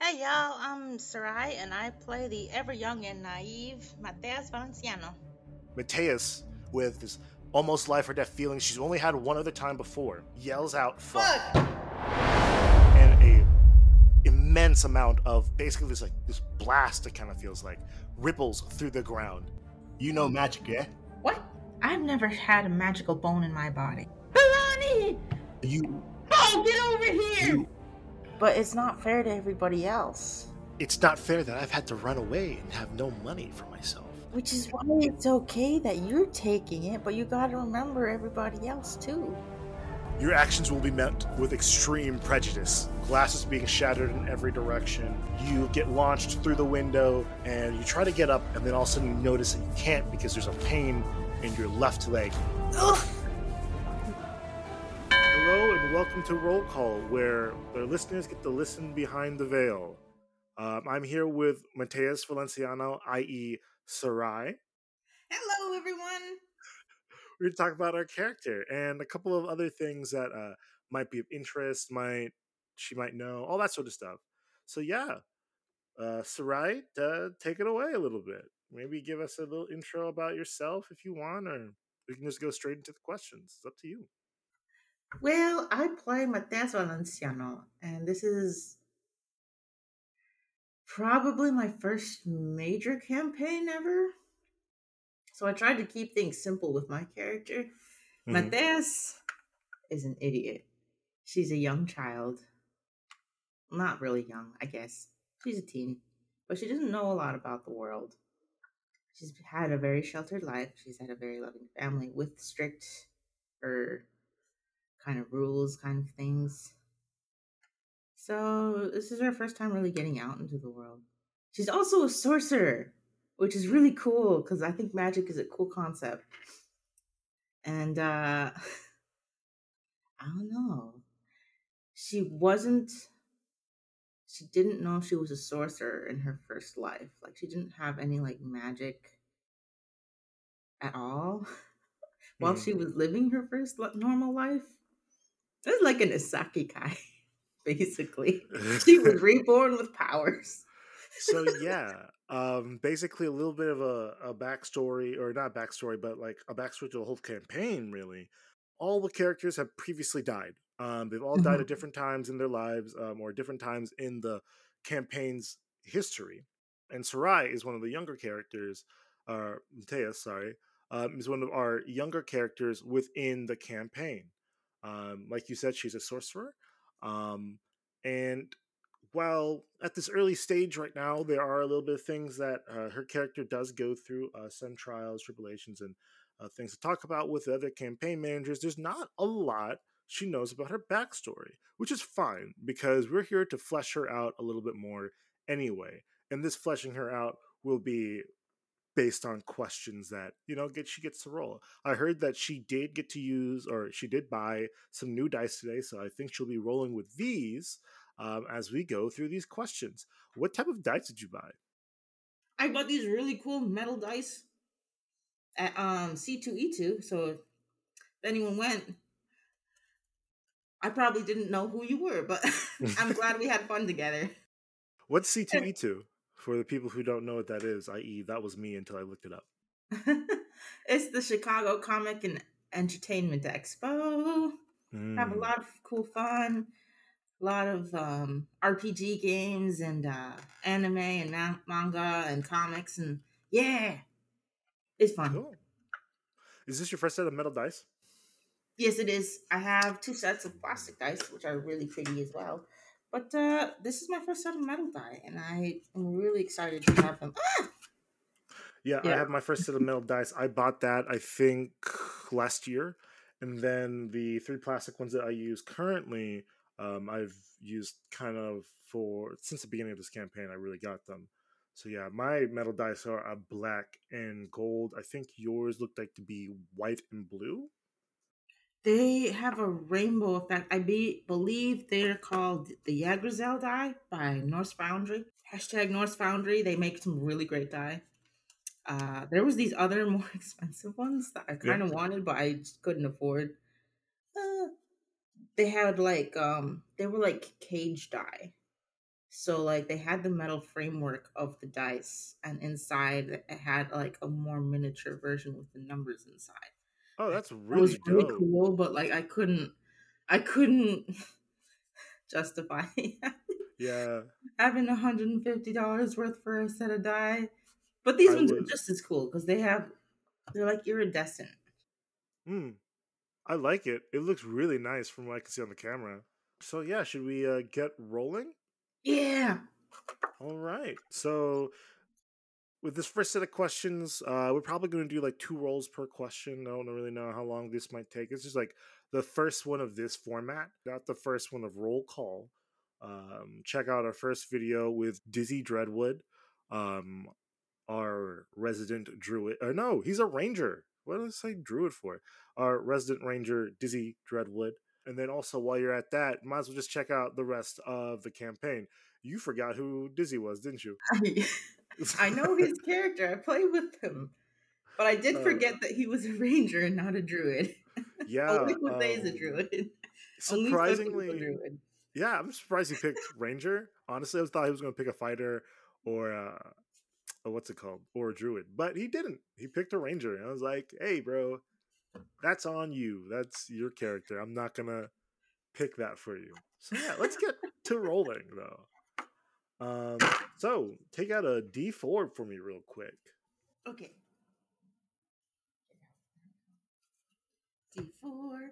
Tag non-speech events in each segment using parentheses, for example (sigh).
Hey y'all, I'm Sarai and I play the ever young and naive Mateas Valenciano. Mateas, with this almost life or death feeling she's only had one other time before, yells out fuck. And a immense amount of basically this like this blast it kind of feels like ripples through the ground. You know magic, yeah? What? I've never had a magical bone in my body. Milani! You Oh, get over here! you But it's not fair to everybody else. it's not fair that I've had to run away and have no money for myself. Which is why it's okay that you're taking it, but you gotta remember everybody else too. Your actions will be met with extreme prejudice. Glasses being shattered in every direction. You get launched through the window and you try to get up, and then all of a sudden you notice that you can't because there's a pain in your left leg. Ugh! Hello and welcome to Roll Call, where the listeners get to listen behind the veil. Um, I'm here with Mateas Valenciano, i.e., Sarai. Hello, everyone! We're going to talk about our character and a couple of other things that uh, might be of interest, might she might know, all that sort of stuff. So yeah, uh, Sarai, uh, take it away a little bit. Maybe give us a little intro about yourself if you want, or we can just go straight into the questions. It's up to you. Well, I play Mateas Valenciano, and this is probably my first major campaign ever. So I tried to keep things simple with my character. Mhm. Mateas is an idiot. She's a young child. Not really young, I guess. She's a teen, but she doesn't know a lot about the world. She's had a very sheltered life. She's had a very loving family with strict or kind of rules, kind of things. So this is her first time really getting out into the world. She's also a sorcerer, which is really cool because I think magic is a cool concept. And uh (laughs) I don't know. She wasn't she didn't know she was a sorcerer in her first life. Like she didn't have any like magic at all (laughs) while Mhm. she was living her first normal life. Was like an Isaki Isakikai, (laughs) basically. (laughs) She was reborn with powers. so (laughs) yeah um basically a little bit of a, a backstory or not backstory but like a backstory to the whole campaign really all the characters have previously died um they've all died at Mhm. different times in their lives um, or different times in the campaign's history and sarai is one of the younger characters uh mateas sorry um, is one of our younger characters within the campaign um like you said she's a sorcerer um and while at this early stage right now, there are a little bit of things that uh, her character does go through, uh, some trials, tribulations, and uh, things to talk about with other campaign managers. There's not a lot she knows about her backstory, which is fine because we're here to flesh her out a little bit more anyway. And this fleshing her out will be based on questions that you know get she gets to roll. I heard that she did get to use or she did buy some new dice today, so I think she'll be rolling with these um, as we go through these questions. What type of dice did you buy? I bought these really cool metal dice at um C2E2. So if anyone went, I probably didn't know who you were, but (laughs) I'm (laughs) glad we had fun together. What's C2E2 for the people who don't know what that is? I.e., that was me until I looked it up. (laughs) it's the Chicago Comic and Entertainment Expo. Have a Mm. lot of cool fun. A lot of um, RPG games and uh, anime and ma- manga and comics and yeah, it's fun. Cool. Is this your first set of metal dice? Yes, it is. I have two sets of plastic dice, which are really pretty as well. But uh, this is my first set of metal die, and I am really excited to have them. Ah! Yeah, I have my first set of metal dice. I bought that I think last year, and then the three plastic ones that I use currently, um, I've used kind of for since the beginning of this campaign. I really got them. So yeah, my metal dice are a black and gold. I think yours looked like to be white and blue. They have a rainbow effect. I be, believe they're called the Yggdrasil die by Norse Foundry. Hashtag Norse Foundry. They make some really great die. Uh, there was these other (laughs) more expensive ones that I kind of wanted, but I just couldn't afford. Uh, they had like um, they were like cage die, So like they had the metal framework of the dice, and inside it had like a more miniature version with the numbers inside. Oh, that's It really was really dope. cool, but like I couldn't, I couldn't (laughs) justify (laughs) Yeah, having hundred and fifty dollars worth for a set of die. But these I ones are just as cool because they have, they're like iridescent. Hmm. I like it. It looks really nice from what I can see on the camera. So yeah, should we uh, get rolling? Yeah. All right. So with this first set of questions, uh, we're probably going to do like two rolls per question. I don't really know how long this might take. It's just like the first one of this format, not the first one of roll call. Um, check out our first video with Dizzy Dreadwood, um, our resident druid. Or no, he's a ranger. What did I say druid for? Our resident ranger, Dizzy Dreadwood. And then also, while you're at that, might as well just check out the rest of the campaign. You forgot who Dizzy was, didn't you? (laughs) I, know his character. I play with him. But I did Uh, forget that he was a ranger and not a druid. (laughs) Yeah. Only Jose is a um, druid. (laughs) Only a surprisingly, druid. yeah, I'm surprised he picked Ranger. Honestly, I thought he was going to pick a fighter or uh, a, what's it called, or a druid, but he didn't. He picked a Ranger, and I was like, "Hey, bro, that's on you. That's your character. I'm not gonna pick that for you." So yeah, let's get to rolling though. Um, so take out a D4 for me real quick. Okay. D4.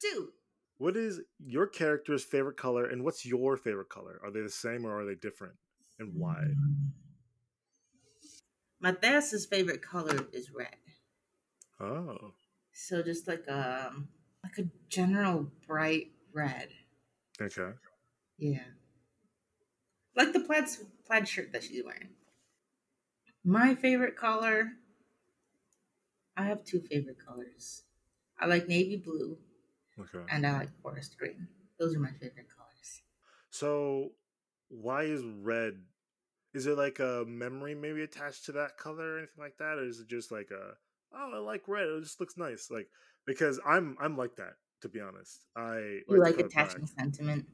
Two. What is your character's favorite color, and what's your favorite color? Are they the same or are they different, and why? Matthias's favorite color is red. Oh, So just like um like a general bright red. Okay. Yeah. Like the plaid plaid shirt that she's wearing. My favorite color I have two favorite colors. I like navy blue Okay. and I like forest green. Those are my favorite colors. So, why is red? Is it like a memory maybe attached to that color or anything like that, or is it just like a oh I like red, it just looks nice? Like because I'm I'm like that to be honest. I You the like color black. attaching sentiment.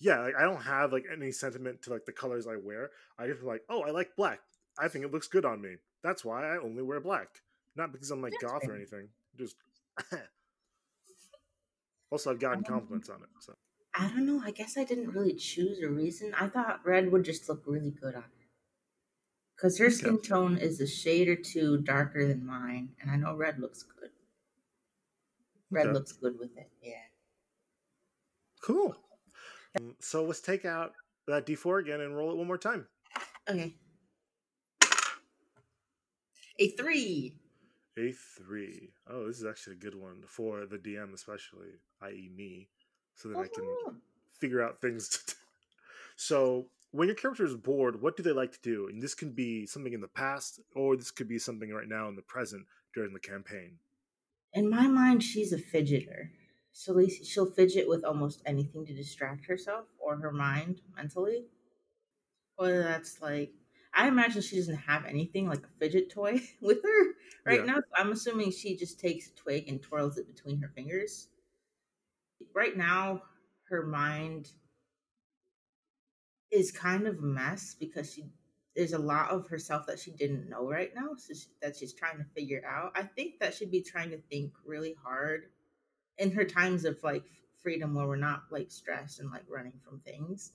Yeah, like I don't have like any sentiment to like the colors I wear. I just like oh I like black. I think it looks good on me. That's why I only wear black. Not because I'm like That's goth or anything. Just (laughs) also I've gotten Um, compliments on it. So I don't know. I guess I didn't really choose a reason. I thought red would just look really good on her. Because her skin tone is a shade or two darker than mine, and I know red looks good. Red Okay. looks good with it, yeah. Cool. Um, So let's take out that D4 again and roll it one more time. Okay. A three. A three. Oh, this is actually a good one for the DM, especially, i.e., me, so that I can figure out things to do. So, when your character is bored, what do they like to do? And this can be something in the past, or this could be something right now in the present during the campaign. In my mind, she's a fidgeter. So she'll fidget with almost anything to distract herself or her mind mentally. Whether that's like, I imagine she doesn't have anything like a fidget toy (laughs) with her right Yeah. now. I'm assuming she just takes a twig and twirls it between her fingers. Right now, her mind is kind of a mess because she there's a lot of herself that she didn't know right now so she, that she's trying to figure out. I think that she'd be trying to think really hard in her times of like freedom where we're not like stressed and like running from things.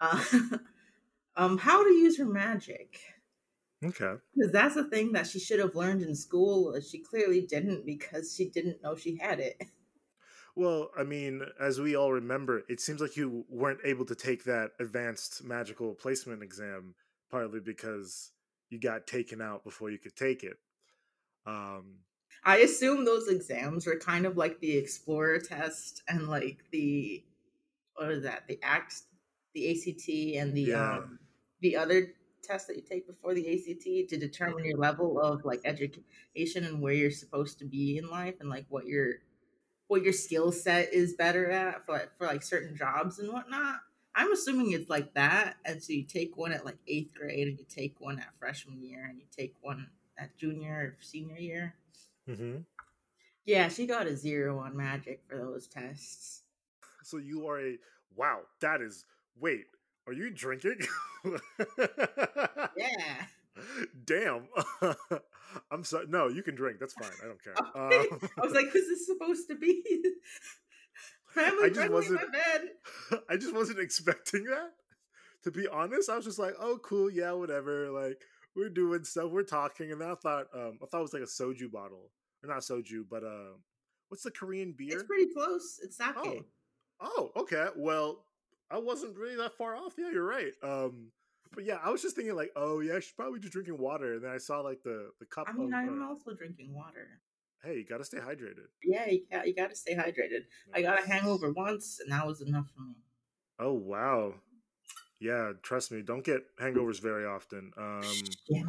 Uh, (laughs) um how to use her magic. Okay. because that's the thing that she should have learned in school uh, she clearly didn't because she didn't know she had it. (laughs) Well, I mean, as we all remember, it seems like you weren't able to take that advanced magical placement exam partly because you got taken out before you could take it. Um, I assume those exams were kind of like the explorer test and like the what is that? The act the ACT and the Yeah. um the other test that you take before the ACT to determine your level of like education and where you're supposed to be in life and like what your what your skill set is better at for like for like certain jobs and whatnot. I'm assuming it's like that. And so you take one at like eighth grade and you take one at freshman year and you take one at junior or senior year. mhm. Yeah, she got a zero on magic for those tests. so you are a wow. That is wait. Are you drinking? (laughs) yeah. Damn. (laughs) I'm sorry. No, you can drink. That's fine. I don't care. (laughs) Um, I was like, "Who's this supposed to be?" Family I just friendly, wasn't-. (laughs) I just wasn't expecting that. To be honest, I was just like, "Oh, cool, yeah, whatever." Like we're doing stuff, we're talking, and then I thought, um, I thought it was like a soju bottle, or not soju, but uh, what's the Korean beer? It's pretty close. It's sake. Oh, oh, okay. Well, I wasn't really that far off. Yeah, you're right. Um, but yeah, I was just thinking like, oh yeah, she's probably just drinking water, and then I saw like the the cup. I mean, of, I'm uh, also drinking water. Hey, you gotta stay hydrated. Yeah, you got you got to stay hydrated. I got a hangover once, and that was enough for me. Oh wow. Yeah, trust me, don't get hangovers very often. Um, (laughs) yeah.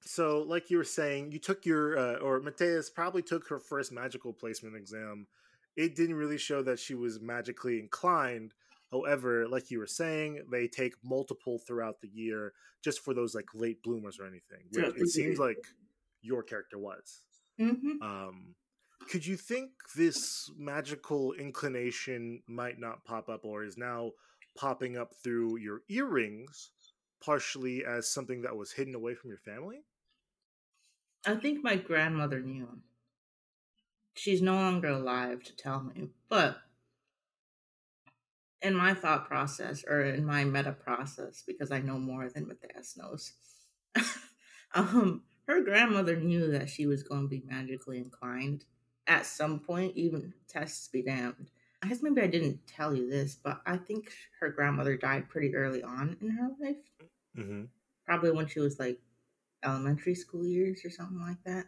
so, like you were saying, you took your, uh, or Mateas probably took her first magical placement exam. It didn't really show that she was magically inclined. However, like you were saying, they take multiple throughout the year just for those like late bloomers or anything. Which the it seems like your character was. Hmm Um, could you think this magical inclination might not pop up or is now popping up through your earrings, partially as something that was hidden away from your family? I think my grandmother knew. She's no longer alive to tell me, but in my thought process or in my meta process, because I know more than Matthias knows, (laughs) um, her grandmother knew that she was going to be magically inclined at some point, even tests be damned. I guess maybe I didn't tell you this, but I think her grandmother died pretty early on in her life. Mm-hmm. Probably when she was like elementary school years or something like that.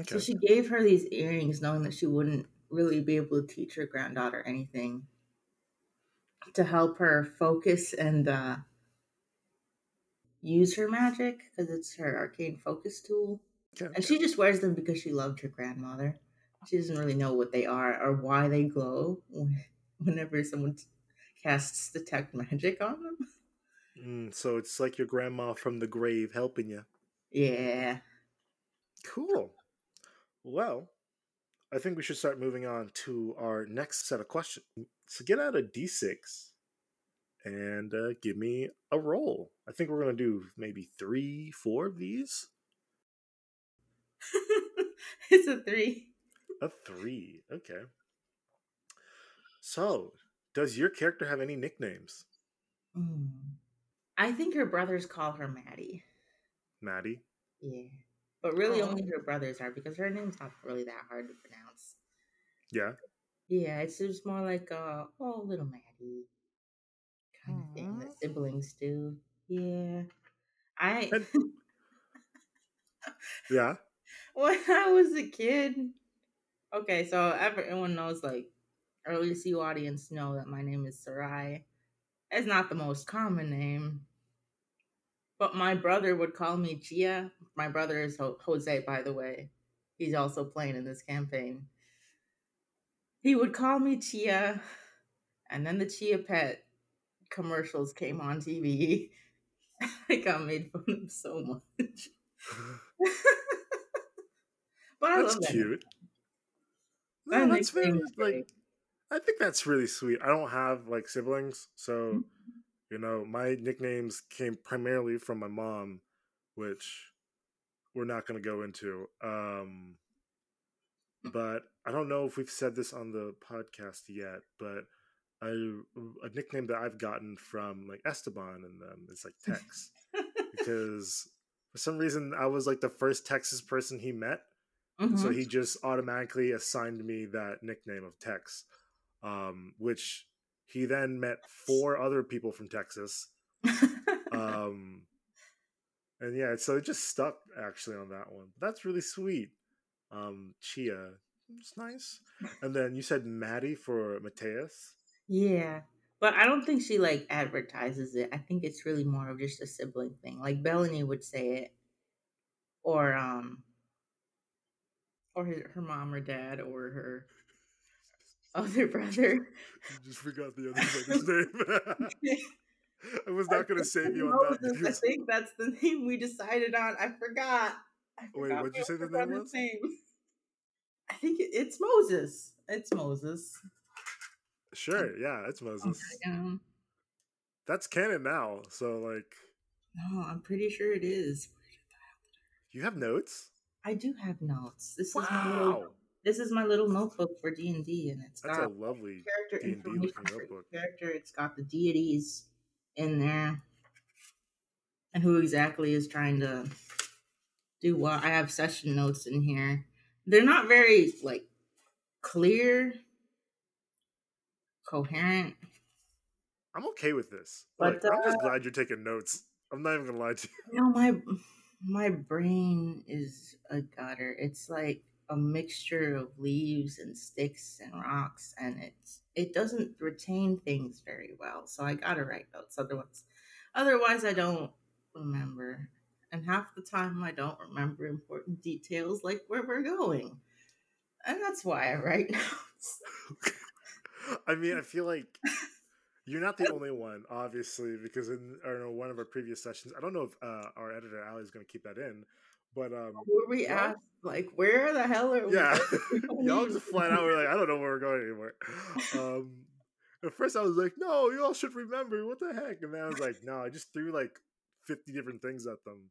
Okay. So she gave her these earrings knowing that she wouldn't really be able to teach her granddaughter anything to help her focus and uh, use her magic because it's her arcane focus tool. And she just wears them because she loved her grandmother. She doesn't really know what they are or why they glow (laughs) whenever someone casts detect magic on them. Mm, so it's like your grandma from the grave helping you. Yeah. Cool. Well, I think we should start moving on to our next set of questions. So get out a d6 and uh, give me a roll. I think we're going to do maybe three, four of these. (laughs) it's a three. A three. Okay. So, does your character have any nicknames? Mm. I think her brothers call her Maddie. Maddie? Yeah. But really Aw. only her brothers are because her name's not really that hard to pronounce. Yeah. Yeah, it's just more like uh oh little Maddie kind of thing that siblings do. Yeah. I And- Yeah. (laughs) when I was a kid. Okay, so everyone knows like early CU audience know that my name is Sarai. It's not the most common name. But my brother would call me Chia. My brother is Ho- Jose, by the way. He's also playing in this campaign. He would call me Chia, and then the Chia Pet commercials came on TV. (laughs) I got made fun of so much. (laughs) but I That's love that. cute. That No, that's very like great. I think that's really sweet. I don't have like siblings, so Mm-hmm. you know, my nicknames came primarily from my mom, which we're not going to go into. Um but I don't know if we've said this on the podcast yet, but I, a nickname that I've gotten from like Esteban and them is like Tex (laughs) because for some reason I was like the first Texas person he met, and so he just automatically assigned me that nickname of Tex, um, which he then met four other people from Texas. Um, and yeah, so it just stuck actually on that one. That's really sweet. Um, Chia, it's nice. And then you said Maddie for Mateas. Yeah. But I don't think she like advertises it. I think it's really more of just a sibling thing. Like Bellany would say it. Or um or her, her mom or dad or her other (laughs) brother. I just forgot the other brother's (laughs) name. (laughs) I was not going to save you on that. Moses, I think that's the name we decided on. I forgot. I Wait, what'd you say the name was? name. I think it- it's Moses. It's Moses. Sure, yeah, it's Moses. Um, That's canon now. So like No, I'm pretty sure it is. You have notes? I do have notes. This wow. is my little this is my little notebook for D and D, and it's that's got a lovely character D&D information notebook. Character, it's got the deities in there, and who exactly is trying to do what. I have session notes in here. They're not very like clear, coherent. I'm okay with this. But like, uh, I'm just uh glad you're taking notes. I'm not even gonna lie to you. You know, my my brain is a gutter. It's like a mixture of leaves and sticks and rocks and it's it doesn't retain things very well so i gotta write notes otherwise otherwise i don't remember and half the time i don't remember important details like where we're going and that's why i write (laughs) notes (laughs) i mean i feel like (laughs) you're not the only one obviously because in or one of our previous sessions i don't know if uh, our editor ali is going to keep that in but um, were we asked like where the hell are we? Yeah, (laughs) y'all just flat out were like, I don't know where we're going anymore. Um, at first I was like, no, y'all should remember what the heck, and then I was like, no, I just threw like fifty different things at them,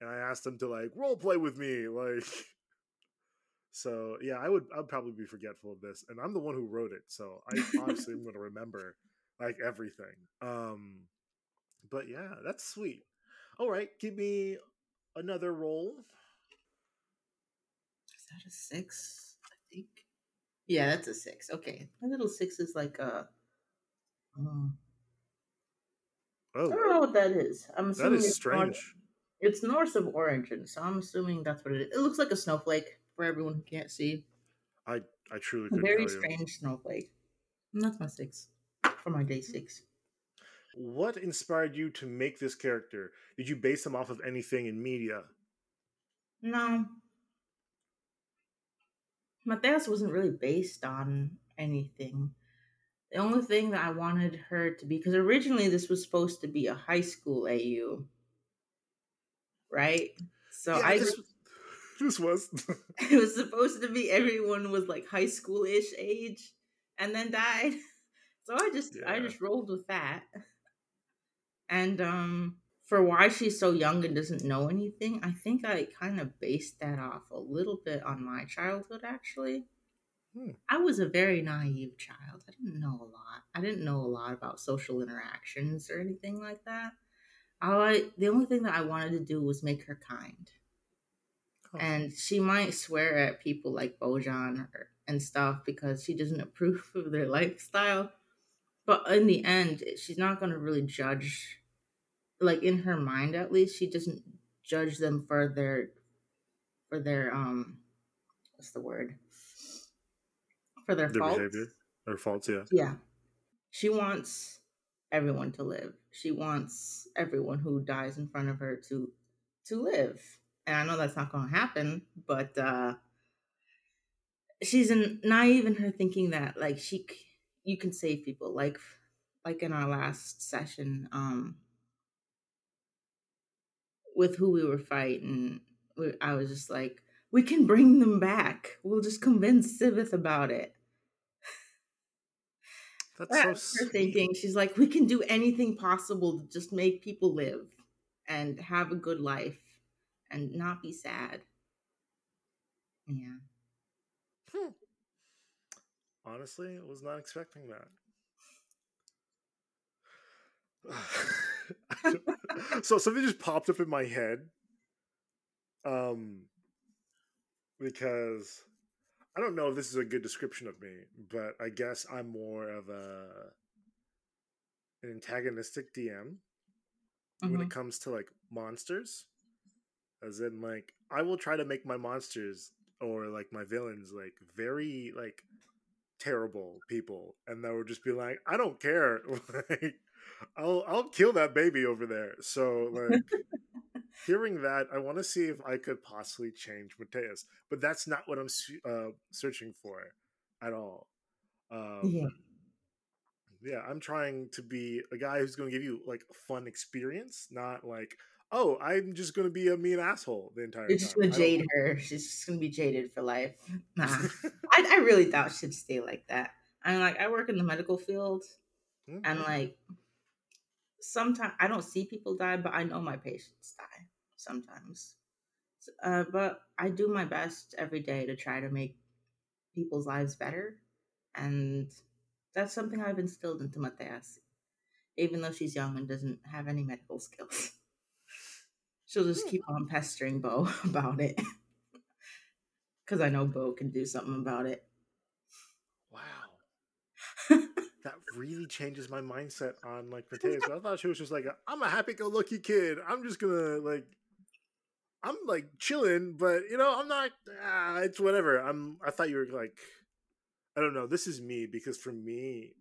and I asked them to like role play with me, like. So yeah, I would I'd probably be forgetful of this, and I'm the one who wrote it, so I obviously am going to remember like everything. Um, but yeah, that's sweet. All right, give me another roll. Is that a six? I think. Yeah, that's a six. Okay, my little six is like a. Um, oh, I don't know what that is. I'm assuming that is strange. It's north of origin, so I'm assuming that's what it is. It looks like a snowflake for everyone who can't see. I I truly a very strange snowflake. And that's my six for my day six. What inspired you to make this character? Did you base him off of anything in media? No. Mateas wasn't really based on anything. The only thing that I wanted her to be, because originally this was supposed to be a high school AU, right? So yeah, I (laughs) this was. (laughs) it was supposed to be everyone was like high school ish age, and then died. (laughs) So I just yeah. I just rolled with that. And um, for why she's so young and doesn't know anything, I think I kind of based that off a little bit on my childhood, actually. Hmm. I was a very naive child. I didn't know a lot. I didn't know a lot about social interactions or anything like that. I the only thing that I wanted to do was make her kind. Oh. And she might swear at people like Bojan or, and stuff because she doesn't (laughs) approve of their lifestyle. But in the end, she's not going to really judge, like in her mind at least, she doesn't judge them for their, for their, um, what's the word? For their, their faults. behavior or faults, yeah. Yeah. She wants everyone to live. She wants everyone who dies in front of her to to live. And I know that's not going to happen, but uh she's an, naive in her thinking that like she you can save people like like in our last session um with who we were fighting i was just like we can bring them back. We'll just convince Sivith about it. That's, (laughs) that's so her thinking. She's like we can do anything possible to just make people live and have a good life and not be sad yeah hmm honestly, I was not expecting that. (laughs) so something just popped up in my head. Um, because I don't know if this is a good description of me, but I guess I'm more of a an antagonistic DM mm-hmm. when it mm-hmm. comes to like monsters. As in, like, I will try to make my monsters or like my villains like very like terrible people, and they would just be like, "I don't care, (laughs) like, I'll I'll kill that baby over there." So like. (laughs) hearing that, I want to see if I could possibly change Mateas, but that's not what I'm uh, searching for at all. Um, yeah. yeah, I'm trying to be a guy who's going to give you like a fun experience, not like, oh, I'm just going to be a mean asshole the entire You're just going to jade her. She's just going to be jaded for life. (laughs) Nah. I, I really thought she'd stay like that. I'm like I work in the medical field Mhm. and like sometimes I don't see people die, but I know my patients die sometimes. Uh, but I do my best every day to try to make people's lives better. And that's something I've instilled into Mateas, even though she's young and doesn't have any medical skills. (laughs) She'll just keep on pestering Bo (laughs) about it. Because I know Bo can do something about it. Wow. (laughs) that really changes my mindset on like Mateas. I thought she was just like, i am a happy-go-lucky kid. I'm just gonna like, I'm like chilling, but you know, I'm not. Ah, it's whatever. I'm. I thought you were like, I don't know. This is me because for me,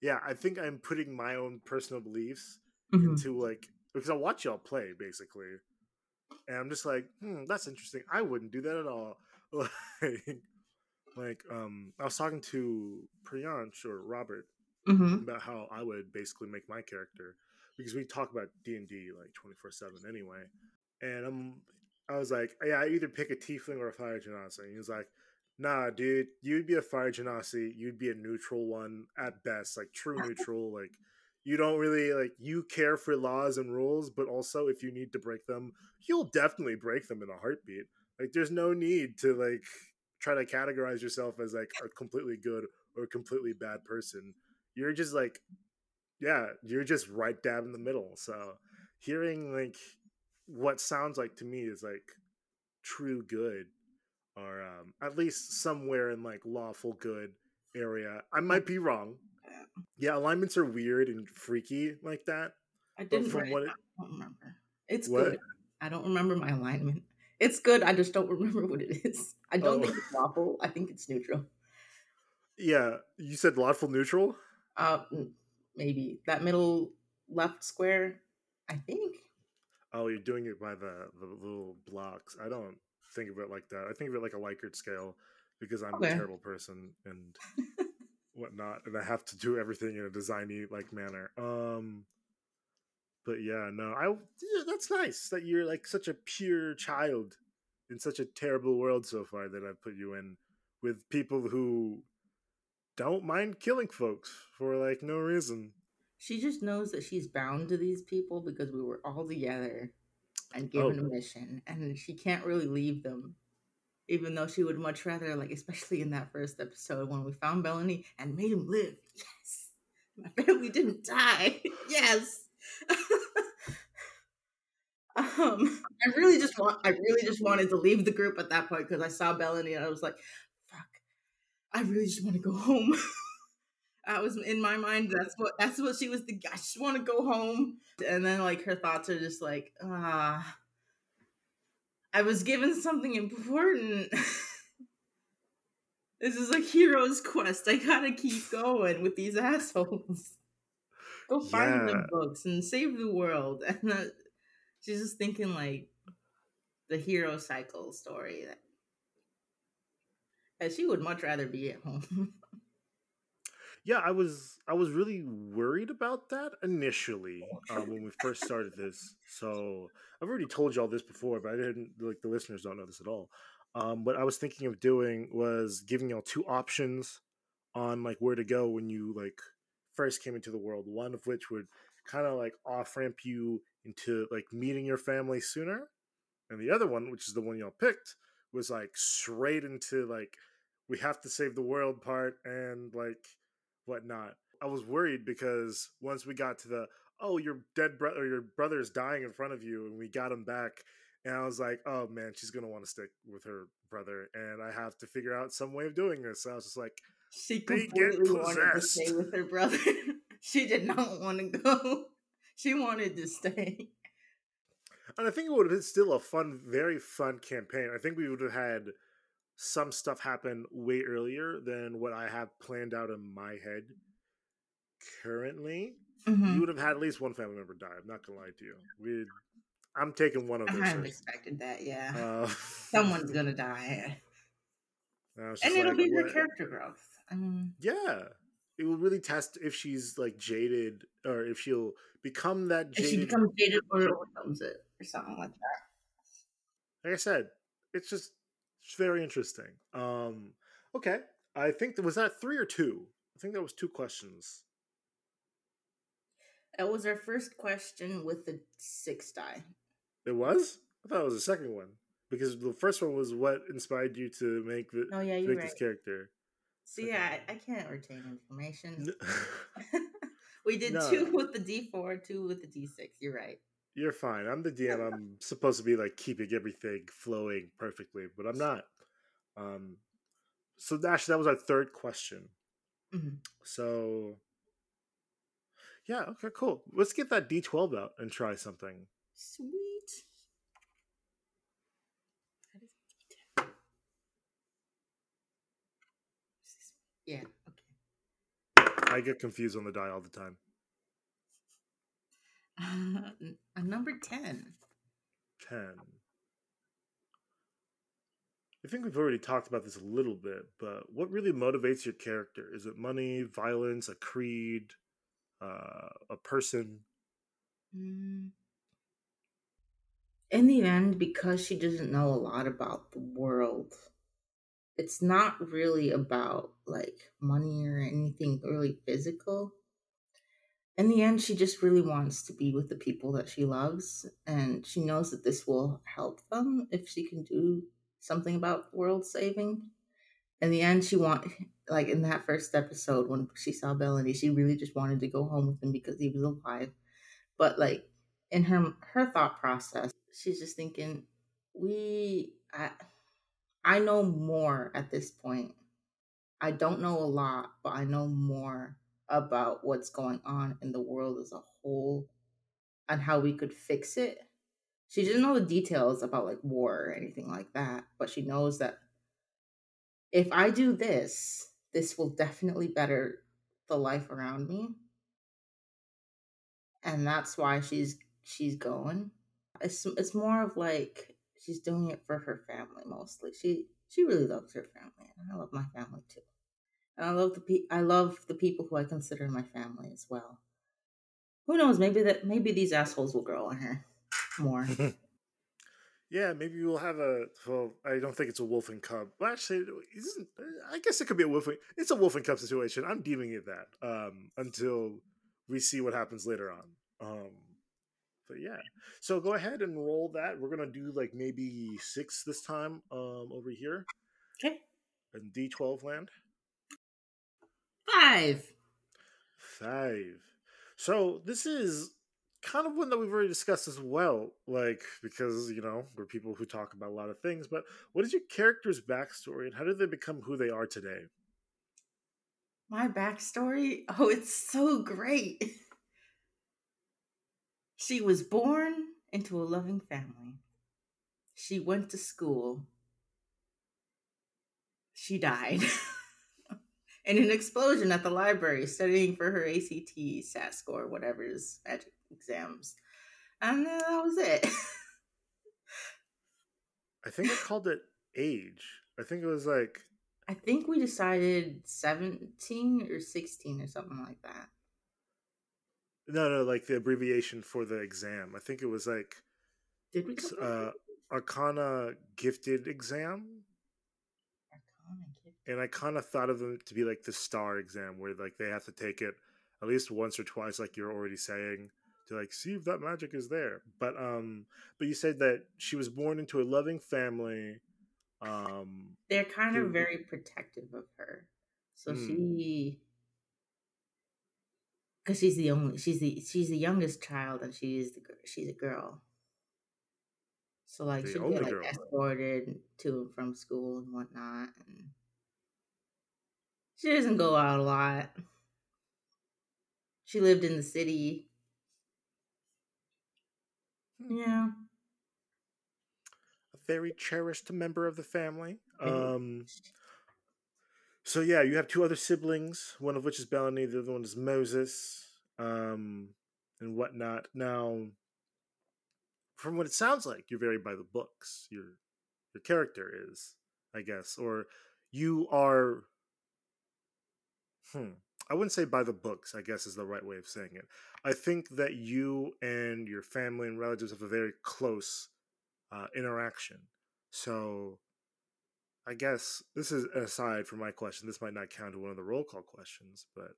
yeah, I think I'm putting my own personal beliefs Mhm. into like because I watch y'all play basically, and I'm just like, hmm, that's interesting. I wouldn't do that at all. (laughs) like, like um, I was talking to Priyansh or Robert Mhm. about how I would basically make my character because we talk about D and D like twenty four seven anyway, and I'm I was like, yeah, I either pick a tiefling or a fire genasi. And he was like, nah, dude, you'd be a fire genasi. You'd be a neutral one at best, like true (laughs) neutral. like you don't really like you care for laws and rules, but also if you need to break them, you'll definitely break them in a heartbeat. Like there's no need to like try to categorize yourself as like a completely good or completely bad person. You're just like yeah, you're just right dab in the middle. So hearing like what sounds like to me is like true good or um, at least somewhere in like lawful good area. I might be wrong. Yeah, alignments are weird and freaky like that. I didn't from what it. I don't remember. It's What? good. I don't remember my alignment. It's good. I just don't (laughs) remember what it is. I don't Oh. think it's lawful. I think it's neutral. yeah, you said lawful neutral. Uh, maybe that middle left square. I think. Oh, you're doing it by the the little blocks. I don't think of it like that. I think of it like a Likert scale because I'm Okay. a terrible person and (laughs) whatnot, and I have to do everything in a designy like manner. Um, but yeah, no, I yeah, that's nice that you're like such a pure child in such a terrible world so far that I've put you in with people who don't mind killing folks for like no reason. She just knows that she's bound to these people because we were all together and given Oh. a mission, and she can't really leave them. Even though she would much rather, like, especially in that first episode when we found Bellany and made him live. Yes, my family didn't die. (laughs) yes. (laughs) um, I really just want, I really just wanted to leave the group at that point because I saw Bellany and I was like, "Fuck, I really just want to go home." (laughs) I was in my mind. That's what that's what she was thinking. I just want to go home, and then like her thoughts are just like, ah, I was given something important. (laughs) this is a hero's quest. I gotta keep going with these assholes. Go find Yeah. the books and save the world. (laughs) And uh, she's just thinking like the hero cycle story that. And she would much rather be at home. (laughs) Yeah, I was I was really worried about that initially uh, when we (laughs) first started this. So I've already told you all this before, but I didn't like the listeners don't know this at all. Um, what I was thinking of doing was giving y'all two options on like where to go when you like first came into the world. One of which would kind of like off ramp you into like meeting your family sooner, and the other one, which is the one y'all picked, was like straight into like we have to save the world part and like whatnot. I was worried because once we got to the oh your dead brother or your brother is dying in front of you and we got him back and I was like oh man she's gonna want to stick with her brother and I have to figure out some way of doing this. So I was just like She completely wanted to stay with her brother. (laughs) she did not want to go. (laughs) She wanted to stay. and I think it would have been still a fun, very fun campaign. I think we would have had some stuff happen way earlier than what I have planned out in my head currently. Mhm. You would have had at least one family member die. I'm not gonna lie to you. We, I'm taking one of I those. of expected that, yeah. Uh, Someone's (laughs) gonna die. And it'll like, be her character growth. I mean, Yeah, it will really test if she's like jaded or if she'll become that if she jaded. becomes jaded or overcomes it or something like that. like I said, it's just it's very interesting. Um, okay, I think that was that three or two. I think that was two questions. That was our first question with the six die. It was. I thought it was the second one because the first one was what inspired you to make the Oh yeah, you're make right. this character. See, I, I can't retain information. (laughs) (laughs) We did No. two with the D four, two with the D six. You're right. You're fine. I'm the DM. (laughs) I'm supposed to be like keeping everything flowing perfectly, but I'm not. Um, so actually, that was our third question. Mhm. So, yeah, okay, cool. Let's get that D12 out and try something. Sweet. That is D10. Yeah. Okay. I get confused on the die all the time. Uh, (laughs) a number ten. 10. I think we've already talked about this a little bit, but what really motivates your character? Is it money, violence, a creed, uh, a person? Mm. In the end, because she doesn't know a lot about the world, it's not really about like money or anything really physical. In the end, she just really wants to be with the people that she loves, and she knows that this will help them if she can do something about world saving. In the end, she want like in that first episode when she saw Bellany, she really just wanted to go home with him because he was alive but like in her her thought process she's just thinking we i i know more at this point i don't know a lot but i know more about what's going on in the world as a whole and how we could fix it she didn't know the details about like war or anything like that but she knows that if i do this this will definitely better the life around me and that's why she's she's going. It's it's more of like she's doing it for her family mostly. She she really loves her family, and I love my family too. And I love the pe- I love the people who I consider my family as well. Who knows? Maybe that maybe these assholes will grow on her more. (laughs) Yeah, maybe we'll have a. Well, I don't think it's a wolf and cub. Well, actually, isn't. I guess it could be a wolf. and- It's a wolf and cub situation. I'm deeming it that um, until we see what happens later on. Um, but yeah, so go ahead and roll that. We're gonna do like maybe six this time um, over here okay, And D12 land. Five. Five. So this is kind of one that we've already discussed as well, like because you know we're people who talk about a lot of things. But what is your character's backstory, and how did they become who they are today? My backstory? Oh, it's so great. (laughs) She was born into a loving family. She went to school. She died (laughs) in an explosion at the library studying for her ACT, SAT score, whatever's magic exams. And then that was it. I think I called it age. I think it was like I think we decided 17 or 16 or something like that. no, no, like the abbreviation for the exam. I think it was like Did we uh, Arcana Gifted Exam. And I kind of thought of them to be like the star exam, where like they have to take it at least once or twice, like you're already saying, to like see if that magic is there. But um, but you said that she was born into a loving family. Um, they're kind of very protective of her. So Mm. she because she's the only she's the she's the youngest child and she is the she's a girl. So like The she only get like girl. escorted to and from school and whatnot and she doesn't go out a lot. She lived in the city. Yeah. a very cherished member of the family. Um, so yeah, you have two other siblings, one of which is Bellany, the other one is Moses, um, and whatnot. Now, from what it sounds like, you're very by the books. Your your character is, I guess, or you are. Hmm. I wouldn't say by the books. I guess is the right way of saying it. I think that you and your family and relatives have a very close uh, interaction. So I guess this is aside from my question. This might not count to one of the roll call questions, but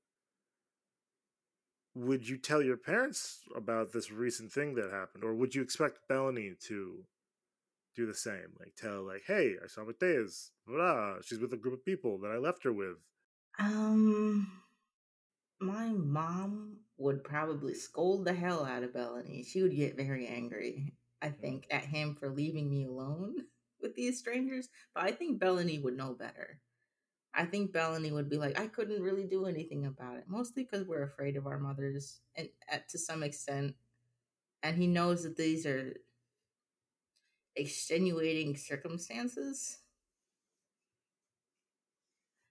would you tell your parents about this recent thing that happened, or would you expect Bellany to do the same? Like tell, like, "Hey, I saw Mateas. Blah, she's with a group of people that I left her with." Um, my mom would probably scold the hell out of Bellany. She would get very angry, I Mm. think, at him for leaving me alone (laughs) with these strangers. But I think Bellany would know better. I think Bellany would be like, I couldn't really do anything about it, mostly because we're afraid of our mothers, and to some extent, and he knows that these are extenuating circumstances.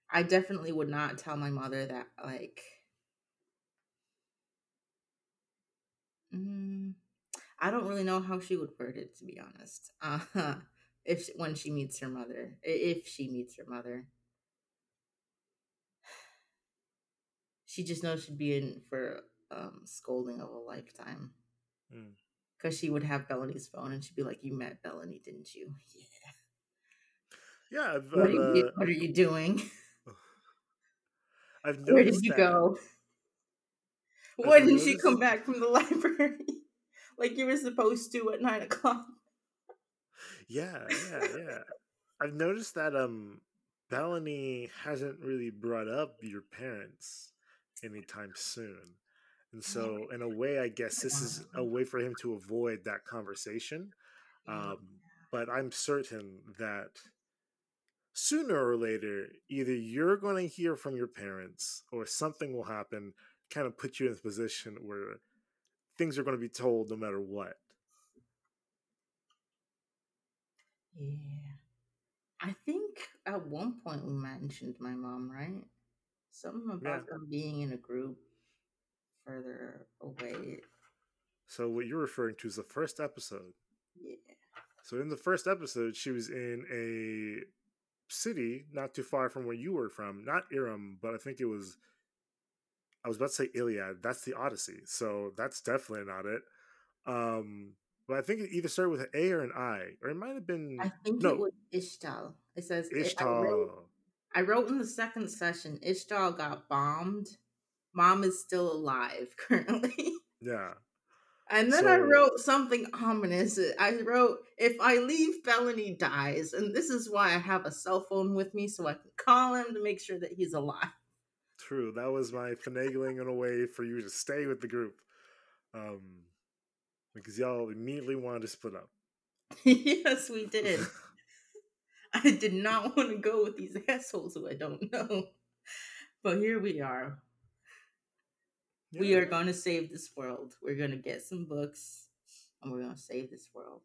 I definitely would not tell my mother that, like, mm, I don't really know how she would word it, to be honest. Uh, (laughs) if when she meets her mother, if she meets her mother, she just knows she'd be in for um, scolding of a lifetime. Mm. Because she would have Bellany's phone and she'd be like, "You met Bellany, didn't you? (laughs) Yeah. Yeah, I've, What are you, uh, what are you doing? I've noticed Where did you that. go? I've Why didn't she come back from the (laughs) library like you were supposed to at nine o'clock? Yeah, yeah, yeah. I've noticed that um Bellany hasn't really brought up your parents anytime soon. And so in a way I guess this is a way for him to avoid that conversation. Um but I'm certain that sooner or later either you're going to hear from your parents or something will happen kind of put you in a position where things are going to be told no matter what. Yeah. I think at one point we mentioned my mom, right? Something about Yeah. them being in a group further away. So what you're referring to is the first episode. Yeah. So in the first episode, she was in a city not too far from where you were from, not Iram, but I think it was. I was about to say Iliad. That's the Odyssey, so that's definitely not it. Um, but I think it either started with an A or an I, or it might have been I think No. it was Ishtal. It says I- I Ishtar. wrote, I wrote in the second session, Ishtal got bombed. Mom is still alive (laughs) currently. Yeah, And then I wrote something ominous. I wrote, if I leave, Bellany dies. And this is why I have a cell phone with me so I can call him to make sure that he's alive. true. That was my finagling in a way for you to stay with the group, um, because y'all immediately wanted to split up. (laughs) yes, we did. (laughs) I did not want to go with these (laughs) assholes who I don't know. But here we are. We are going to save this world. We're going to get some books and we're going to save this world.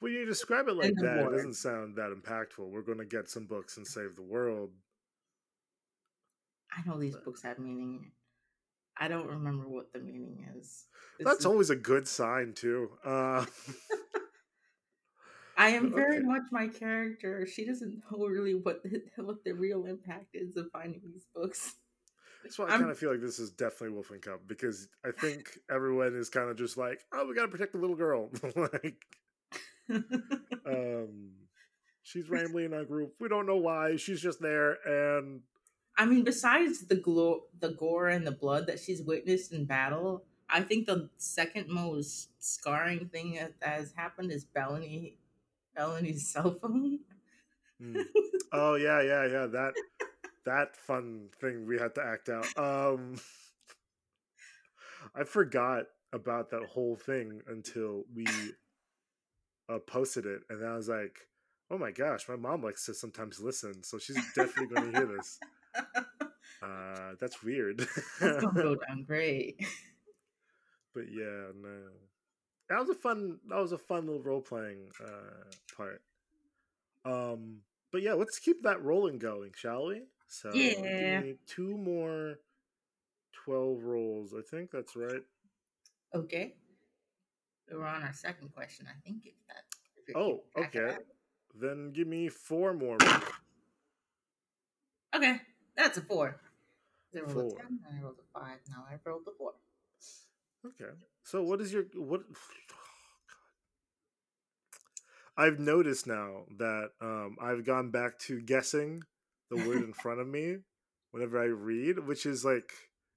When you describe it like that, it doesn't sound that impactful. We're going to get some books and save the world. I know these books have meaning. I don't remember what the meaning is. This That's always a good sign too. Uh, (laughs) I am (laughs) very okay. much my character. She doesn't know really what the, (laughs) what the real impact is of finding these books. that's why I kind of feel like this is definitely Wolf and Cub because I think everyone is kind of just like, oh, we got to protect the little girl. (laughs) like, um, she's rambling in our group. We don't know why. She's just there, and I mean, besides the glo- the gore and the blood that she's witnessed in battle, I think the second most scarring thing that, that has happened is Bellany, Bellany's cell phone. Mm. oh yeah, yeah, yeah. That that fun thing we had to act out. Um, I forgot about that whole thing until we uh, posted it, and then I was like, "Oh my gosh, my mom likes to sometimes listen, so she's definitely going to hear this." (laughs) Uh, that's weird. That's gonna go (laughs) down great. but yeah, no, that was a fun. That was a fun little role playing uh, part. Um, but yeah, let's keep that rolling going, shall we? So give Yeah. me two more twelve rolls. I think that's right. Okay, we're on our second question. I think if that. if Oh, keeping track of okay. Then give me four more. rolls. Okay, that's a four. I rolled Four. a ten, I rolled a five. Now I rolled a four. Okay. So what is your what? I've noticed now that um, I've gone back to guessing the word (laughs) in front of me whenever I read, which is like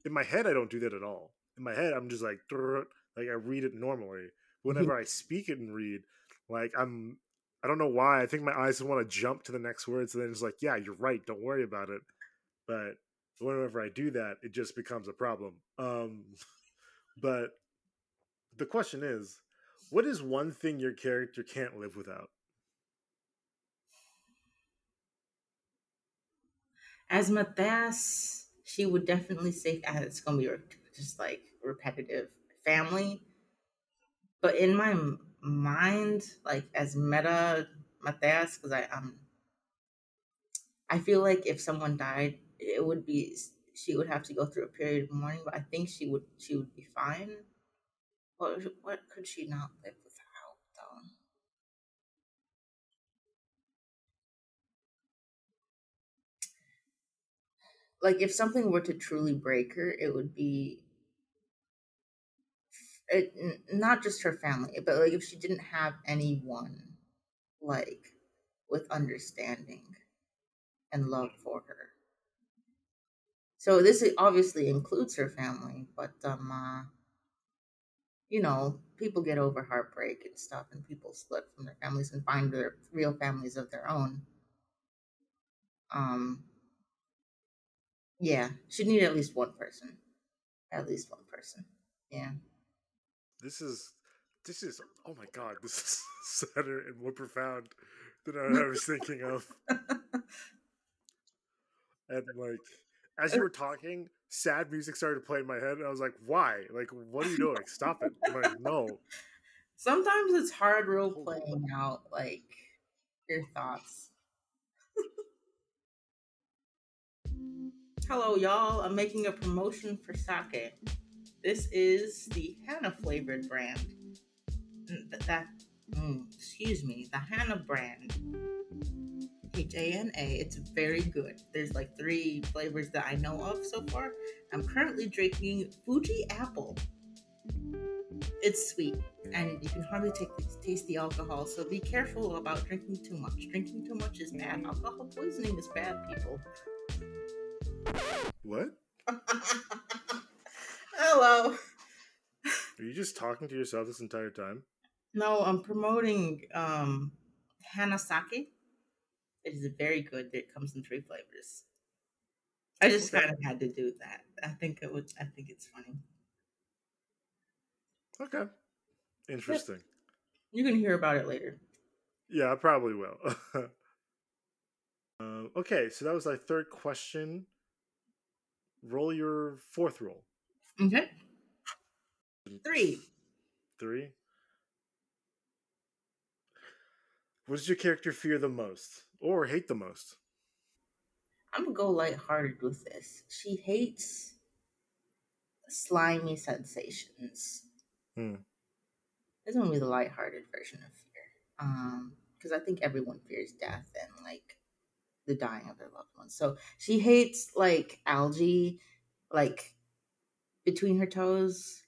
in my head I don't do that at all. In my head I'm just like like I read it normally. Whenever I (laughs) speak it and read, like I'm I don't know why. I think my eyes want to jump to the next words and then it's like, yeah, you're right, don't worry about it. But whenever I do that, it just becomes a problem. Um (laughs) but the question is, what is one thing your character can't live without? As Mateas, she would definitely say that it's gonna be just like repetitive family. But in my mind, like as meta Mateas, because I um I feel like if someone died, it would be she would have to go through a period of mourning, but I think she would she would be fine. What what could she not live without though? Like if something were to truly break her, it would be it, not just her family, but like if she didn't have anyone like with understanding and love for her. So this obviously includes her family, but um uh, you know, people get over heartbreak and stuff, and people split from their families and find their real families of their own. Um, yeah, should need at least one person. At least one person. Yeah. This is, this is, oh my god, this is (laughs) sadder and more profound than I was thinking of. (laughs) and like, as you were talking, sad music started to play in my head, and I was like, "Why? Like, what are you doing? Stop it!" I'm like, no. (laughs) Sometimes it's hard role playing out like your thoughts. (laughs) Hello, y'all. I'm making a promotion for sake. This is the Hana flavored brand. That, that mm, excuse me, the Hana brand H A N A. It's very good. There's like three flavors that I know of so far. I'm currently drinking Fuji Apple. It's sweet and you can hardly take, taste the alcohol, so be careful about drinking too much. Drinking too much is bad. Alcohol poisoning is bad, people. What? (laughs) Hello. Are you just talking to yourself this entire time? No, I'm promoting um Hanasake. It is very good. That it comes in three flavors. I just okay. kind of had to do that. I think it would. I think it's funny. Okay, interesting. You can hear about it later. Yeah, I probably will. (laughs) uh, okay, so that was our third question. Roll your fourth roll. Okay. Three. Three. What does your character fear the most or hate the most? I'm gonna go lighthearted with this. She hates slimy sensations. Hmm. This is gonna be the lighthearted version of fear. Um, because I think everyone fears death and like the dying of their loved ones. So she hates like algae, like between her toes,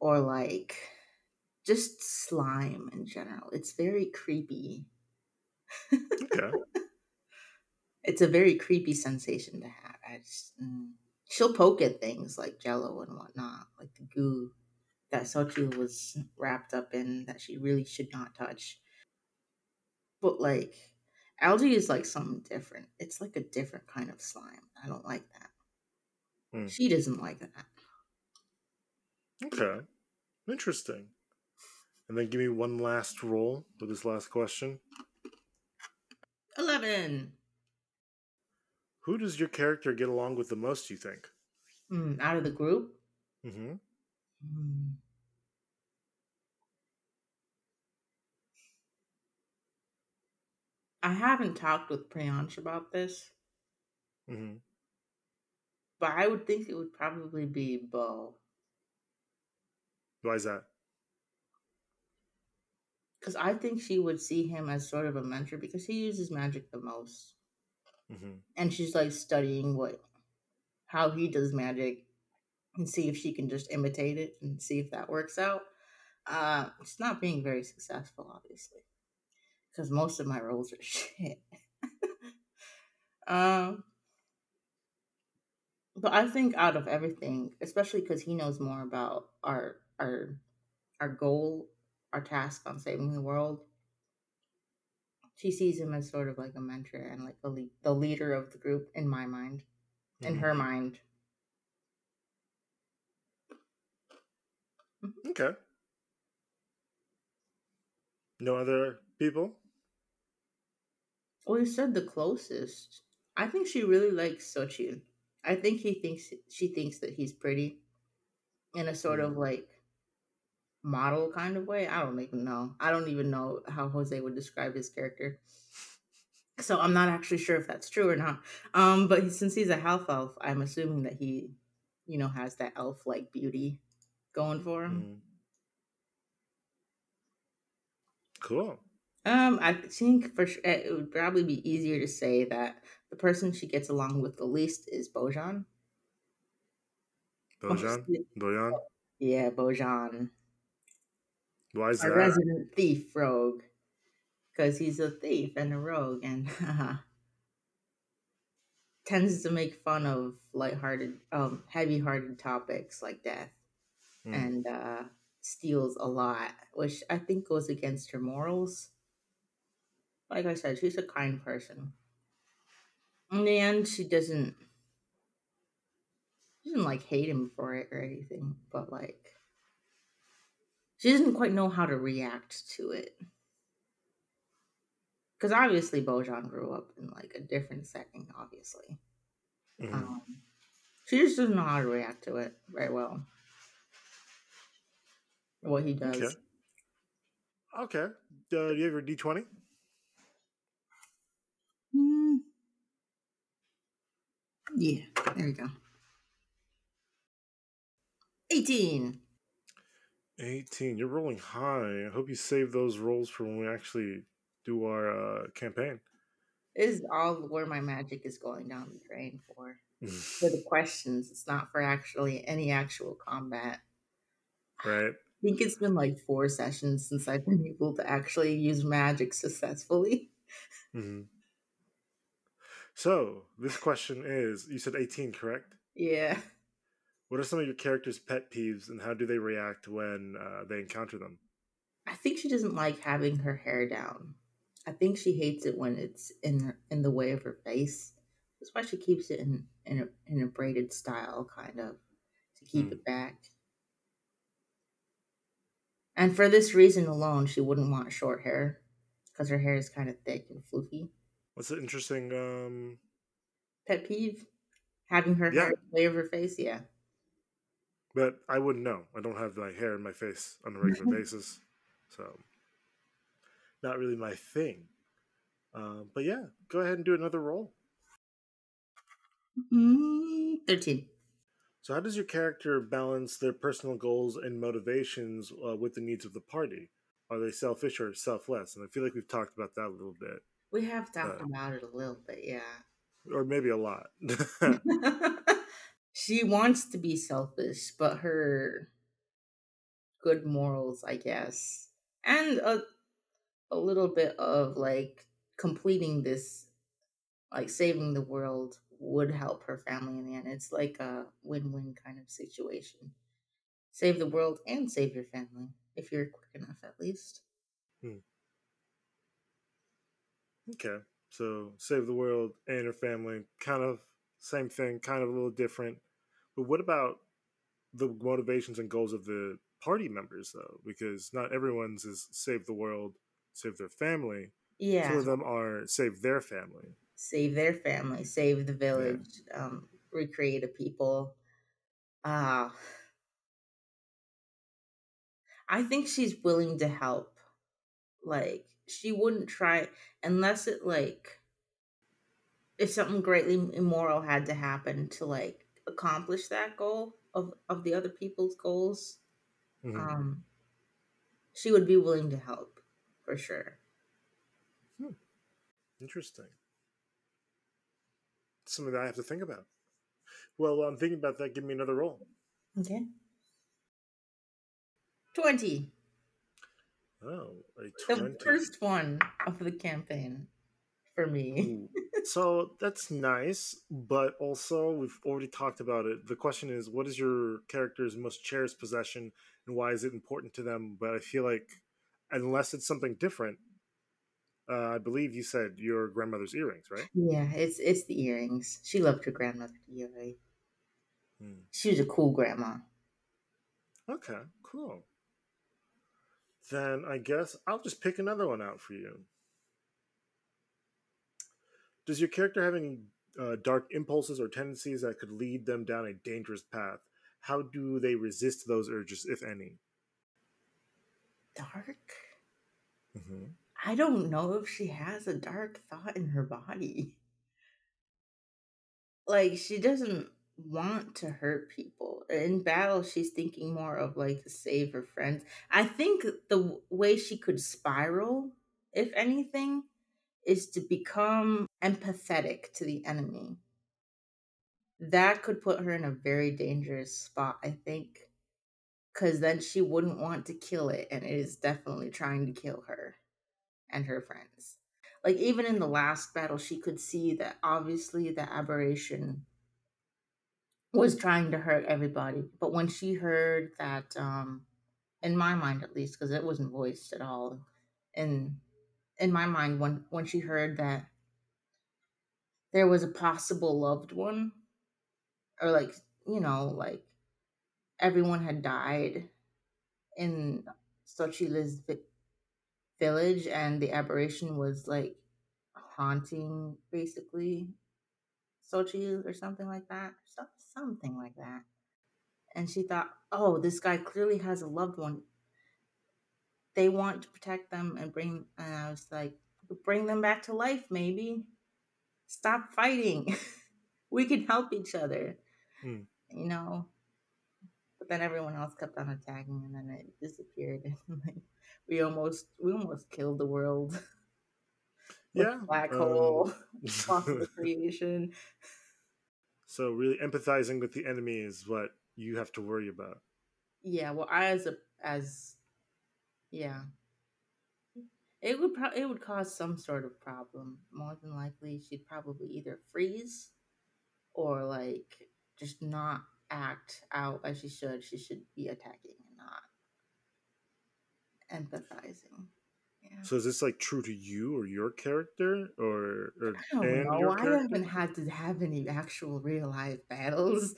or like just slime in general. It's very creepy. Okay. (laughs) It's a very creepy sensation to have. I just, mm. She'll poke at things like jello and whatnot, like the goo that Sochi was wrapped up in that she really should not touch. But like algae is like something different. It's like a different kind of slime. I don't like that. Mm. She doesn't like that. Okay. Interesting. And then give me one last roll for this last question. 11. Who does your character get along with the most, you think? Mm, out of the group? Mm-hmm. Mm. I haven't talked with Priyansh about this. Mm-hmm. But I would think it would probably be Bo. Why is that? Because I think she would see him as sort of a mentor because he uses magic the most, mm-hmm. and she's like studying what how he does magic and see if she can just imitate it and see if that works out. Uh, it's not being very successful, obviously. because most of my roles are (laughs) shit. um, but I think out of everything, especially because he knows more about our our our goal, our task on saving the world, she sees him as sort of like a mentor and like the lead, the leader of the group in my mind, in Mhm. her mind. Okay. No other people? Well, you said the closest. I think she really likes Sochun. I think he thinks she thinks that he's pretty, in a sort of like model kind of way. I don't even know. I don't even know how Jose would describe his character. So I'm not actually sure if that's true or not. Um, but he- since he's a half elf, I'm assuming that he, you know, has that elf like beauty going for him. Mm. Cool. Um, I think for sure it would probably be easier to say that the person she gets along with the least is Bojan. Bojan? Bojan? Yeah, Bojan, Why is a that? resident thief rogue, because he's a thief and a rogue, and (laughs) tends to make fun of lighthearted, um, heavy-hearted topics like death, Mm. and uh, steals a lot, which I think goes against her morals. Like I said, she's a kind person. In the end, she doesn't. She doesn't like hate him for it or anything, but like she doesn't quite know how to react to it. Because obviously Bojan grew up in like a different setting, obviously. Mhm. Um, she just doesn't know how to react to it very well. What he does. Okay. Okay. Uh, do you have your D20? Mm. Yeah, there you go. 18. 18. You're rolling high. I hope you save those rolls for when we actually do our uh, campaign. This is all where my magic is going down the drain for. (laughs) For the questions. It's not for actually any actual combat. right? I think it's been like four sessions since I've been able to actually use magic successfully. (laughs) hmm So, this question is you said 18, correct? Yeah. What are some of your characters' pet peeves and how do they react when uh, they encounter them? I think she doesn't like having her hair down. I think she hates it when it's in her, in the way of her face. That's why she keeps it in in a, in a braided style, kind of, to keep Hmm. it back. And for this reason alone, she wouldn't want short hair because her hair is kind of thick and floofy. What's an interesting um Pet peeve: having her Yeah. hair in the way of her face. Yeah, but I wouldn't know. I don't have my hair in my face on a regular (laughs) basis. So not really my thing. Um, but yeah, go ahead and do another roll. mm, thirteen. So, how does your character balance their personal goals and motivations uh, with the needs of the party? Are they selfish or selfless? And I feel like we've talked about that a little bit, We have talked Uh, about it a little bit. Yeah. or maybe a lot. (laughs) (laughs) she wants to be selfish, but her good morals, I guess, and a a little bit of like completing this, like saving the world, would help her family in the end. It's like a win-win kind of situation. Save the world and save your family if you're quick enough, at least. Hmm. okay, so save the world and your family, kind of same thing, kind of a little different. But what about the motivations and goals of the party members, though? Because not everyone's is save the world, save their family. Yeah. Some of them are save their family. save their family, save the village, um, recreate a people. Uh, I think she's willing to help. Like, she wouldn't try unless it, like, if something greatly immoral had to happen to, like, accomplish that goal of, of the other people's goals, Mhm. um, she would be willing to help for sure. Hmm. Interesting. Something that I have to think about. Well, I'm thinking about that. Give me another roll. Okay. 20. Oh, the first one of the campaign for me. so that's nice, but also we've already talked about it. The question is, what is your character's most cherished possession, and why is it important to them? But I feel like, unless it's something different, uh, I believe you said your grandmother's earrings, right? Yeah, it's it's the earrings. She loved her grandmother dearly. Hmm. She was a cool grandma. Okay, cool. Then I guess I'll just pick another one out for you. Does your character have any uh, dark impulses or tendencies that could lead them down a dangerous path? How do they resist those urges, if any? Dark? Mm-hmm. I don't know if she has a dark thought in her body. Like, she doesn't want to hurt people. In battle, she's thinking more of like to save her friends. I think the way she could spiral, if anything, is to become empathetic to the enemy. That could put her in a very dangerous spot, I think. Because then she wouldn't want to kill it, and it is definitely trying to kill her and her friends. Like, even in the last battle, she could see that obviously the aberration was trying to hurt everybody. But when she heard that, um, in my mind at least, because it wasn't voiced at all, in in my mind, when when she heard that there was a possible loved one, or like you know, like everyone had died in Xochitl's village, and the aberration was like haunting basically Sochi or something like that something like that. And she thought, oh, this guy clearly has a loved one. They want to protect them and bring, and I was like, bring them back to life, maybe. Stop fighting. (laughs) we can help each other. Hmm. You know? But then everyone else kept on attacking and then it disappeared. (laughs) we almost we almost killed the world. (laughs) yeah. Black um... hole, creation. So really empathizing with the enemy is what you have to worry about. Yeah, well, I as a as yeah, it would pro- it would cause some sort of problem. More than likely, she'd probably either freeze or like just not act out as she should. She should be attacking and not empathizing. So is this like true to you or your character or, or I don't know. I haven't had to have any actual real life battles.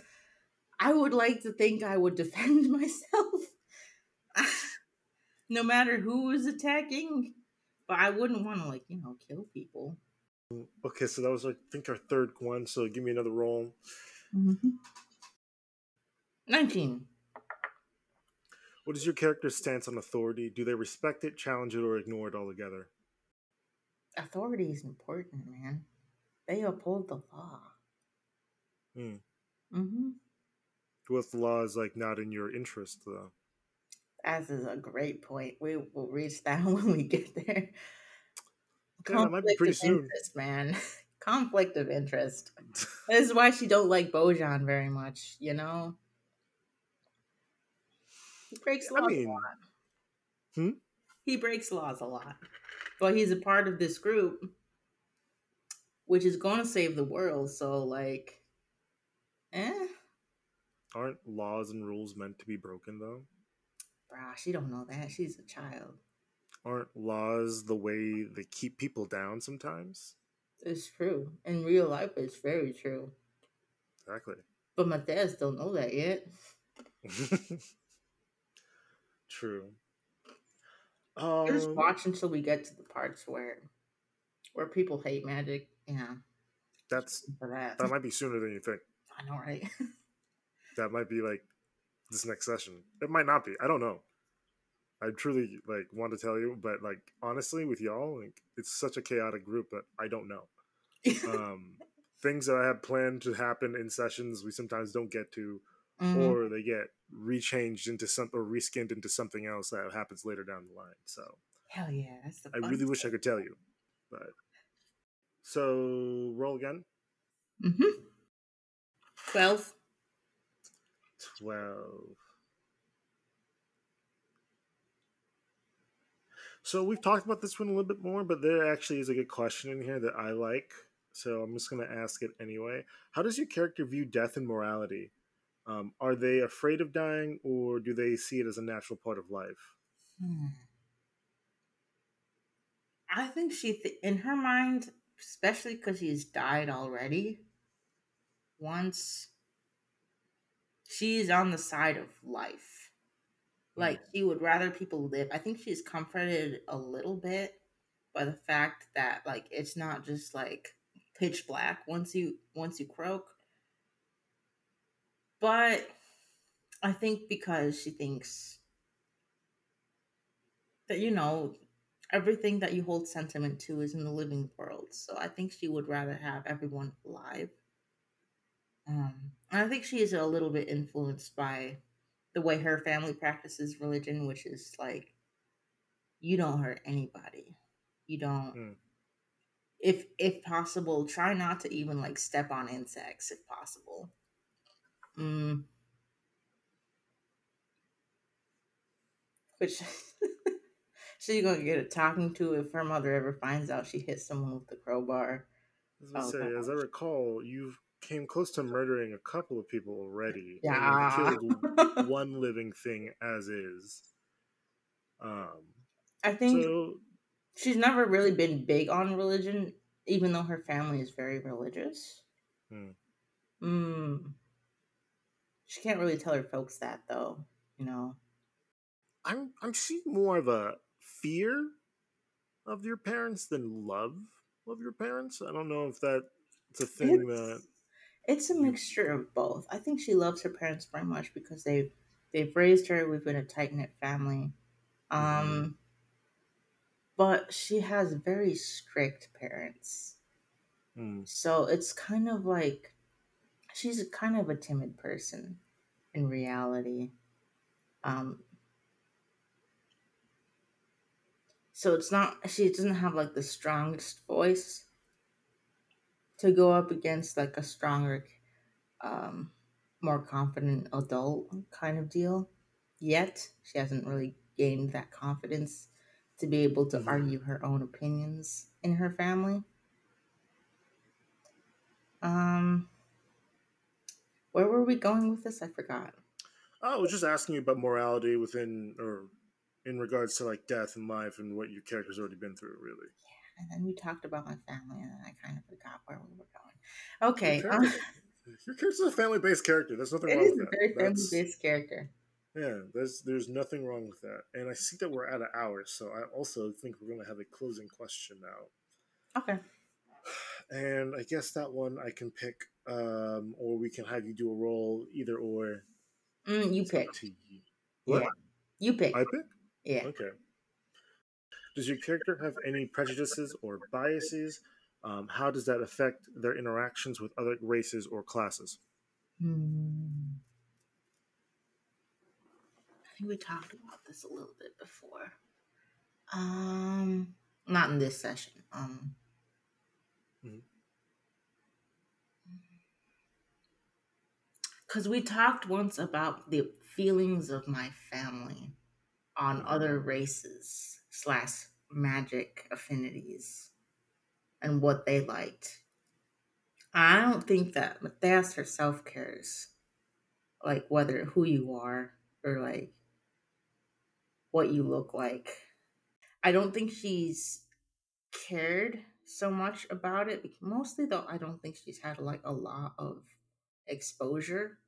I would like to think I would defend (laughs) myself, (laughs) no matter who is attacking. But I wouldn't want to like you know kill people. Okay, so that was I think our third one. So give me another roll. Mm-hmm. Nineteen. What is your character's stance on authority? Do they respect it, challenge it, or ignore it altogether? Authority is important, man. They uphold the law. Hmm. Mm-hmm. What if the law is like not in your interest, though? That is a great point. We will reach that (laughs) when we get there. Yeah, be pretty soon, interest, man. (laughs) Conflict of interest. (laughs) this is why she don't like Bojan very much. You know. He breaks laws I mean, a lot. Hmm? He breaks laws a lot. But he's a part of this group, which is going to save the world. So, like, eh? Aren't laws and rules meant to be broken, though? Brah, she don't know that. She's a child. Aren't laws the way they keep people down sometimes? It's true. In real life, it's very true. Exactly. But Mateas don't know that yet. (laughs) True. Um, just watch until we get to the parts where where people hate magic. Yeah. That's that. that might be sooner than you think. I know, right? (laughs) that might be like this next session. It might not be. I don't know. I truly like want to tell you, but like honestly, with y'all, like it's such a chaotic group that I don't know. (laughs) um, things that I have planned to happen in sessions, we sometimes don't get to, mm-hmm. or they get rechanged into something or reskinned into something else that happens later down the line. So hell yeah, that's the. I really stuff. wish I could tell you, but so roll again. Mm-hmm. Twelve. Twelve. So we've talked about this one a little bit more, but there actually is a good question in here that I like. So I'm just going to ask it anyway. How does your character view death and morality? Um, are they afraid of dying, or do they see it as a natural part of life? Hmm. I think she, th- in her mind, especially because she's died already, once she's on the side of life. Hmm. Like she would rather people live. I think she's comforted a little bit by the fact that like it's not just like pitch black once you once you croak. But I think because she thinks that you know everything that you hold sentiment to is in the living world. So I think she would rather have everyone alive. Um, and I think she is a little bit influenced by the way her family practices religion, which is like you don't hurt anybody. You don't mm. if if possible, try not to even like step on insects if possible. Mm. Which (laughs) she's gonna get a talking to if her mother ever finds out she hit someone with the crowbar. As I, oh, say, as I recall, you've came close to murdering a couple of people already. Yeah, killed (laughs) one living thing as is. Um, I think so, she's never really been big on religion, even though her family is very religious. Hmm. Mm. She can't really tell her folks that though, you know. I'm I'm seeing more of a fear of your parents than love of your parents. I don't know if that's a thing it's, that it's a mixture of both. I think she loves her parents very much because they've they've raised her. We've been a tight knit family. Um, mm-hmm. but she has very strict parents. Mm. So it's kind of like she's kind of a timid person in reality. Um, so it's not she doesn't have like the strongest voice to go up against like a stronger, um, more confident adult kind of deal. Yet she hasn't really gained that confidence to be able to mm-hmm. argue her own opinions in her family. Um, where were we going with this? I forgot. Oh, I was just asking you about morality within or in regards to like death and life and what your character's already been through, really and then we talked about my family, and then I kind of forgot where we were going. Okay. Your, character, your character's a family based character. There's nothing wrong with that. Very family based character. Yeah, there's there's nothing wrong with that. And I see that we're at an hour, so I also think we're gonna have a closing question now. Okay. (sighs) And I guess that one I can pick, um, or we can have you do a roll, either or. Mm, you pick. You. What? Yeah. You pick. I pick. Yeah. Okay. Does your character have any prejudices or biases? Um, how does that affect their interactions with other races or classes? Hmm. I think we talked about this a little bit before. Um, not in this session. Um, because mm-hmm. we talked once about the feelings of my family on other races slash magic affinities and what they liked. I don't think that Mateas herself cares, like whether who you are or like what you look like. I don't think she's cared so much about it. Mostly though, I don't think she's had like a lot of exposure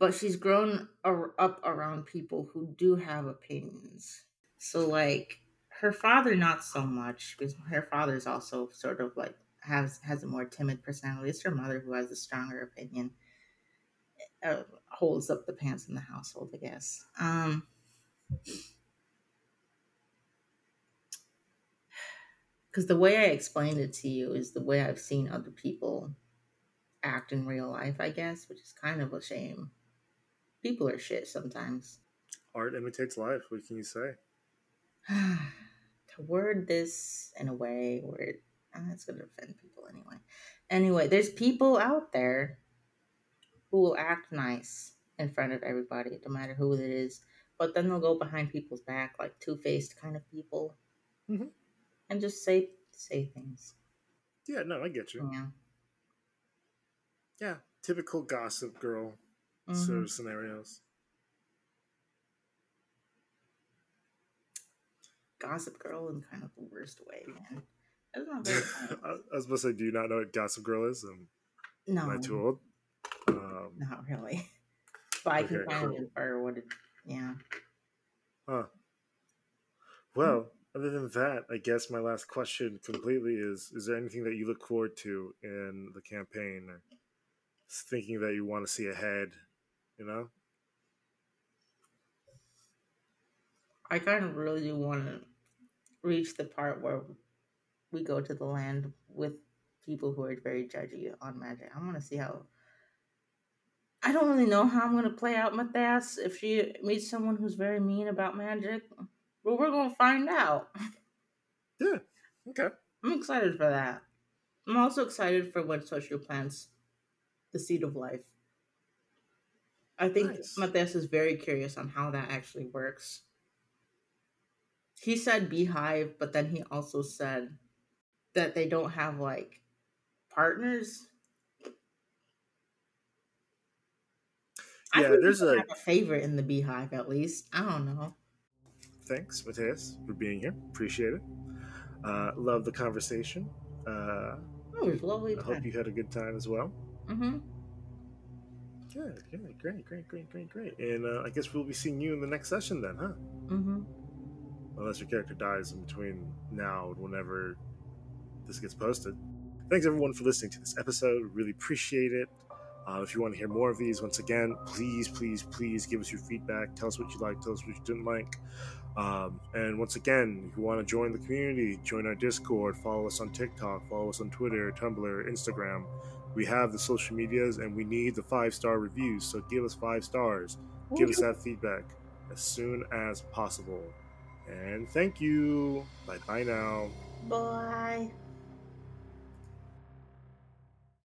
but she's grown up around people who do have opinions. So like her father, not so much because her father is also sort of like has has a more timid personality. It's her mother who has a stronger opinion. Uh, holds up the pants in the household, I guess. Um, because the way I explained it to you is the way I've seen other people act in real life, I guess, which is kind of a shame people are shit sometimes. Art imitates life. What can you say? (sighs) to word this in a way where it, uh, it's going to offend people anyway. Anyway, there's people out there who will act nice in front of everybody, no matter who it is. but then they'll go behind people's back, like two faced kind of people, Mhm. and just say say things. Yeah, no, I get you. Yeah. Yeah, typical gossip girl sort Mhm. of scenarios. Gossip Girl in kind of the worst way, man. That's not very. (laughs) I was supposed to say, do you not know what Gossip Girl is? Um, No, Am I too old? Um, not really. (laughs) But I Okay, cool. what it. Yeah. Huh. Well, other than that, I guess my last question completely is: Is there anything that you look forward to in the campaign, or thinking that you want to see ahead? You know? I kind of really do want to reach the part where we go to the land with people who are very judgy on magic. I want to see how. I don't really know how I'm going to play out Mateas if she meets someone who's very mean about magic, but we're going to find out. (laughs) Yeah. Okay. I'm excited for that. I'm also excited for when social plants the seed of life. I think Nice. Mateas is very curious on how that actually works. He said beehive, but then he also said that they don't have like partners. Yeah, there's a- have a favorite in the beehive at least. I don't know. Thanks, Mateas, for being here. Appreciate it. Uh, love the conversation. Uh, It was lovely. I hope you had a good time as well. Mm-hmm. Good, good, great, great, great, great, great. And uh, I guess we'll be seeing you in the next session then, huh? Mm-hmm. unless your character dies in between now and whenever this gets posted. Thanks everyone for listening to this episode. Really appreciate it. Uh, if you want to hear more of these, once again, please, please, please give us your feedback. Tell us what you like. Tell us what you didn't like. Um, and once again, if you want to join the community, join our Discord. Follow us on TikTok. Follow us on Twitter, Tumblr, Instagram. We have the social medias, and we need the five star reviews. So give us five stars. Give us that feedback as soon as possible. And thank you. Bye bye now. Bye.